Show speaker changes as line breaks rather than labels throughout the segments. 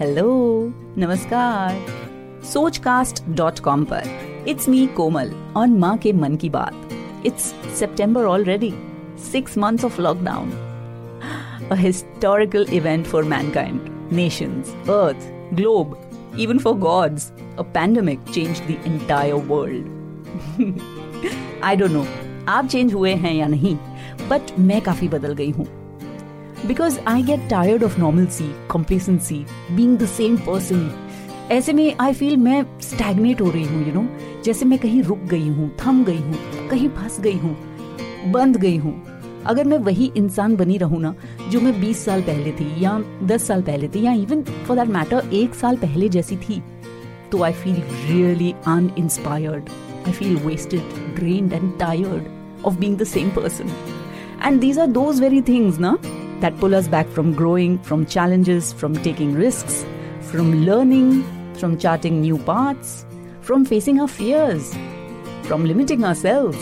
Hello नमस्कार. Sochcast.com पर it's me Komal on माँ के मन की बात it's September already six months of lockdown a historical event for mankind nation earth globe even for gods a pandemic change the world I don't know आप change हुए हैं या नहीं बट मैं काफ़ी बदल गई हूँ। Because I get tired of normalcy complacency being the same person ऐसे में आई फील मैं स्टैगनेट हो रही हूँ यू नो जैसे मैं कहीं रुक गई हूँ, थम गई हूँ, कहीं फंस गई हूँ, बंद गई हूँ। अगर मैं वही इंसान बनी रहूँ ना, जो मैं 20 साल पहले थी, या 10 साल पहले थी, या इवन फॉर दैट मैटर एक साल पहले जैसी थी तो I feel really uninspired I feel wasted drained and tired of being the same person and these are those very things ना? that pull us back from growing, from challenges, from taking risks, from learning, from charting new paths, from facing our fears, from limiting ourselves,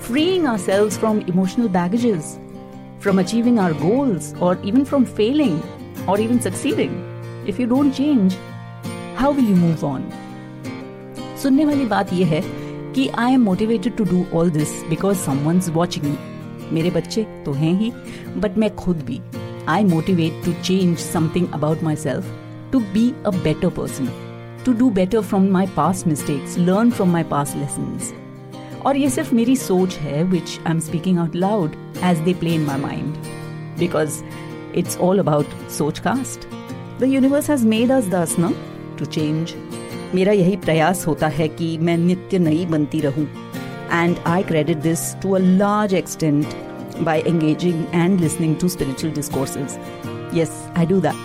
freeing ourselves from emotional baggages, from achieving our goals, or even from failing, or even succeeding. If you don't change, how will you move on? सुनने वाली बात यह है कि I am motivated to do all this because someone's watching me मेरे बच्चे तो हैं ही बट मैं खुद भी I motivate to change something about myself to be a better person to do better from my past mistakes learn from my past lesson और ये सिर्फ़ मेरी सोच है which I am speaking out loud as they play in my mind because it's all about Sochcast the universe has made us दस न to change मेरा यही प्रयास होता है कि मैं नित्य नई बनती रहूँ। and I credit this to a large extent by engaging and listening to spiritual discourses. Yes, I do that.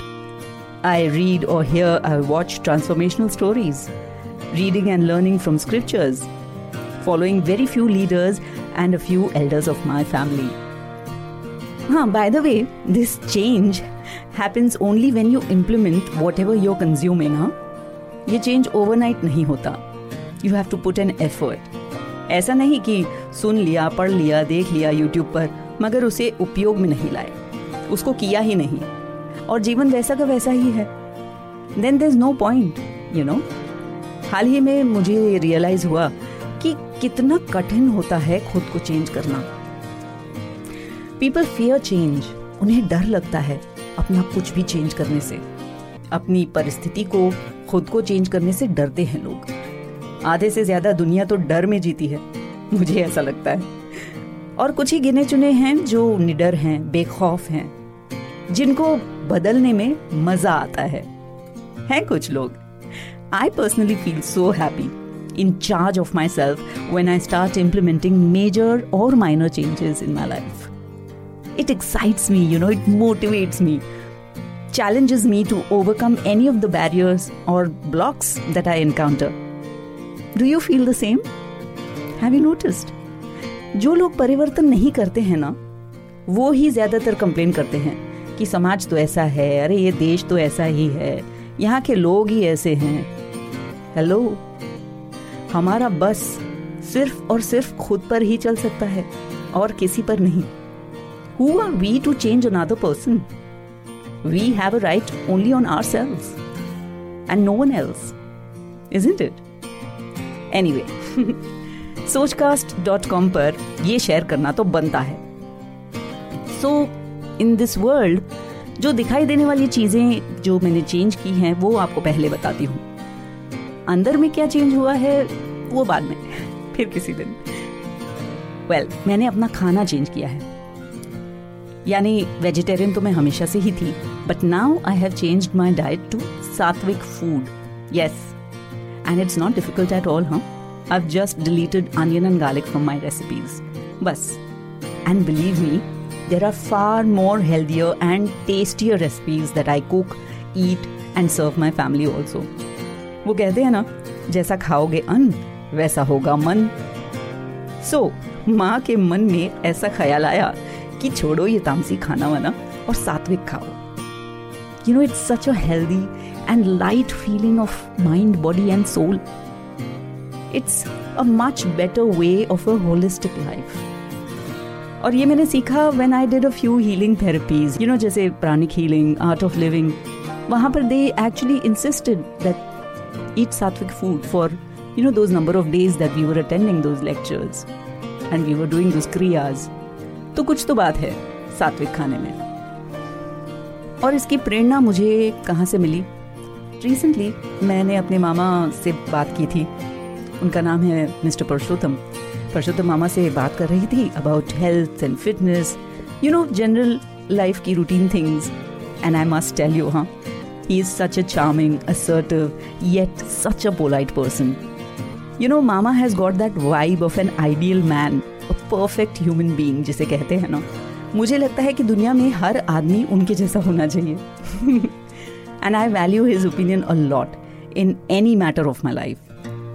I read or hear, I watch transformational stories, reading and learning from scriptures, following very few leaders and a few elders of my family. Huh, by the way, this change happens only when you implement whatever you're consuming. Huh? ये change overnight नहीं होता you have to put an effort ऐसा नहीं कि सुन लिया, पढ़ लिया, देख लिया यूट्यूब पर, मगर उसे उपयोग में नहीं लाए। उसको किया ही नहीं। और जीवन वैसा का वैसा ही है। Then there is no point you know हाल ही में मुझे रियलाइज़ हुआ कि कितना कठिन होता है खुद को चेंज करना। पीपल फियर चेंज उन्हें डर लगता है अपना कुछ भी चेंज करने से। अपनी परिस्थिति को, खुद को चेंज करने से डरते हैं लोग। आधे से ज़्यादा दुनिया तो डर में जीती है, मुझे ऐसा लगता है। और कुछ ही गिने चुने हैं जो निडर हैं, बेखौफ हैं, जिनको बदलने में मज़ा आता है। हैं कुछ लोग। I personally feel so happy in charge of myself when I start implementing major और minor changes in my life it excites me you know it motivates me challenges me to overcome any of the barriers or blocks that I encounter. Do you feel the same have you noticed जो लोग परिवर्तन नहीं करते हैं ना, वो ही ज़्यादातर complain करते हैं कि समाज तो ऐसा है, अरे ये देश तो ऐसा ही है, यहाँ के लोग ही ऐसे हैं। हेलो हमारा बस सिर्फ़ और सिर्फ़ खुद पर ही चल सकता है, और किसी पर नहीं। Who are we to change another person we have a right only on our selves and no one else is it anyway Sochcast dot com पर ये शेयर करना तो बनता है। सो इन दिस वर्ल्ड जो दिखाई देने वाली चीज़ें जो मैंने चेंज की हैं वो आपको पहले बताती हूँ। अंदर में क्या चेंज हुआ है वो बाद में फिर किसी दिन। वेल well, मैंने अपना खाना चेंज किया है। यानी वेजिटेरियन तो मैं हमेशा से ही थी but now I have changed my diet to sattvic food yes and it's not difficult at all, huh? I've just deleted onion and garlic from my recipes. Bas. And believe me, there are far more healthier and tastier recipes that I cook, eat and serve my family also. वो कहते हैं ना जैसा खाओगे अन्न वैसा होगा मन सो so, माँ के मन में ऐसा ख्याल आया कि छोड़ो ये तामसी खाना वाना और सात्विक खाओ you know it's such a healthy and light feeling of mind, body, and soul. It's a much better way of a holistic life. और ये मैंने सीखा when I did a few healing therapies you know जैसे pranic healing Art of Living वहाँ पर they actually insisted that eat sattvic food for you know those number of days that we were attending those lectures and we were doing those kriyas तो कुछ तो बात है सात्विक खाने में। और इसकी प्रेरणा मुझे कहाँ से मिली? रिसेंटली मैंने अपने मामा से बात की थी। उनका नाम है मिस्टर परशोत्तम। परशोत्तम मामा से बात कर रही थी about health and fitness you know general life की routine things and I must tell you हाँ he is such a charming assertive yet such a polite person you know mama has got that vibe of an ideal man a perfect human being जिसे कहते हैं ना। मुझे लगता है कि दुनिया में हर आदमी उनके जैसा होना चाहिए। And I value his opinion a lot in any matter of my life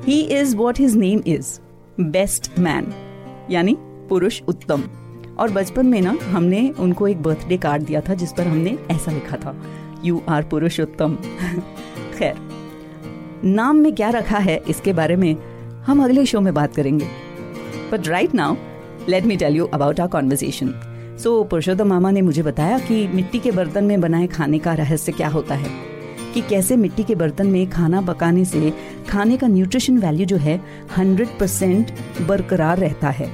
he is what his name is best man यानी पुरुष उत्तम। और बचपन में ना, हमने उनको एक बर्थडे कार्ड दिया था, जिस पर हमने ऐसा लिखा था यू आर पुरुषोत्तम खैर, नाम में क्या रखा है, इसके बारे में हम अगले शो में बात करेंगे। But right now let me tell you about our conversation so Purushottam मामा ने मुझे बताया कि मिट्टी के बर्तन में बनाए खाने का रहस्य क्या होता है? कि कैसे मिट्टी के बर्तन में खाना पकाने से खाने का न्यूट्रिशन वैल्यू जो है हंड्रेड परसेंट बरकरार रहता है।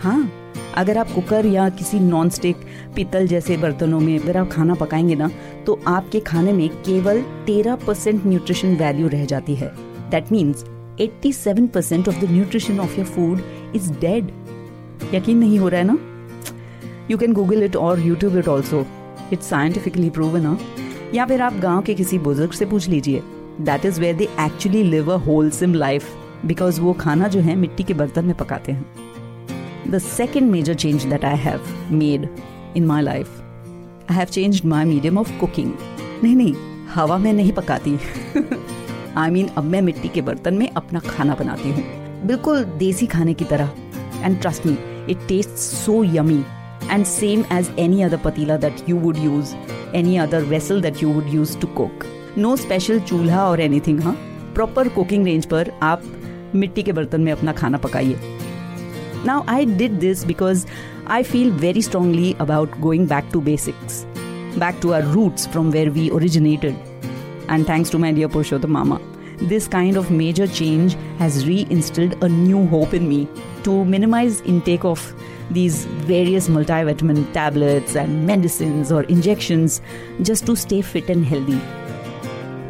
हाँ अगर आप कुकर या किसी नॉन स्टिक पीतल जैसे बर्तनों में अगर आप खाना पकाएँगे ना तो आपके खाने में केवल तेरह परसेंट न्यूट्रिशन वैल्यू रह जाती है। That means 87 percent of the nutrition of your food is dead यकीन नहीं हो रहा है ना? यू कैन गूगल इट और YouTube it also it's scientifically proven ना या फिर आप गाँव के किसी बुज़ुर्ग से पूछ लीजिए। That is where they actually live a wholesome life because वो खाना जो है मिट्टी के बर्तन में पकाते हैं। The second major change that I have made in my life I have change my medium of cooking नहीं नहीं, हवा में नहीं पकाती। आई मीन अब मैं मिट्टी के बर्तन में अपना खाना बनाती हूँ। बिल्कुल देसी खाने की तरह। And trust me it taste so yummy and same as any other patila that you would use, any other vessel that you would use to cook. No special चूल्हा और anything हाँ प्रॉपर कुकिंग रेंज पर आप मिट्टी के बर्तन में अपना खाना पकाइए Now I did this because I feel very strongly about going back to basics, back to our roots from where we originated. And thanks to my dear Purushottam Mama, this kind of major change has reinstilled a new hope in me to minimize intake of these various multivitamin tablets and medicines or injections just to stay fit and healthy.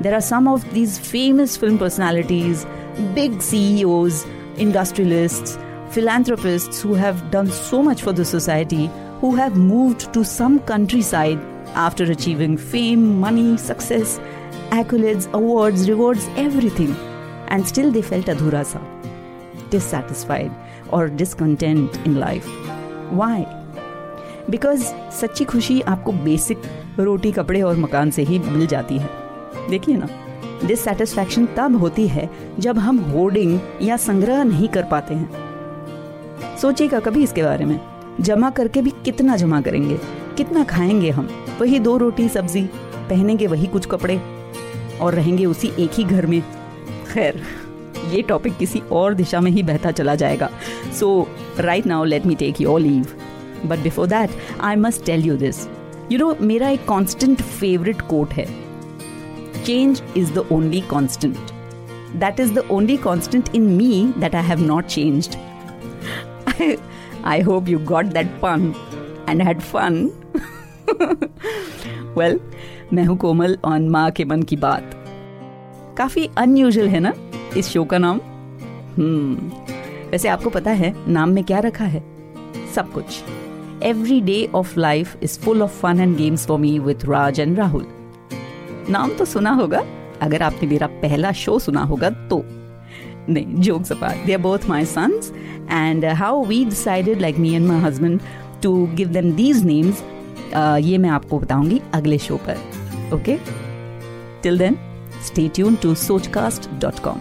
There are some of these famous film personalities, big CEOs, industrialists, philanthropists who have done so much for the society who have moved to some countryside after achieving fame, money, success, accolades, awards, rewards, everything. And still they felt adhura sa, dissatisfied or discontent in life why because सच्ची खुशी आपको basic रोटी, कपड़े और मकान से ही मिल जाती है। देखिए ना डिससेटिस्फैक्शन तब होती है जब हम होर्डिंग या संग्रह नहीं कर पाते हैं। सोचिएगा कभी इसके बारे में, जमा करके भी कितना जमा करेंगे, कितना खाएँगे हम? वही दो रोटी, सब्ज़ी, पहनेंगे वही कुछ कपड़े और रहेंगे उसी एक ही घर में। खैर ये टॉपिक किसी और दिशा में ही बहता चला जाएगा। So right now let me take your leave but before that I must tell you this you know मेरा एक कॉन्स्टेंट फेवरेट कोट है। Change is the only constant that is the only constant in me that I have not changed I hope you got that pun and had fun well मैं हूँ कोमल on माँ के मन की बात। काफ़ी unusual है ना? इस शो का नाम? हम्म वैसे आपको पता है, नाम में क्या रखा है? सब कुछ। Every day of life is full of fun and games for me with Raj and Rahul नाम तो सुना होगा, अगर आपने मेरा पहला शो सुना होगा तो। नहीं jokes apart they are both my sons and how we decided like me and my husband to give them these names ये मैं आपको बताऊँगी अगले शो पर okay till then stay tune to Sochcast dot com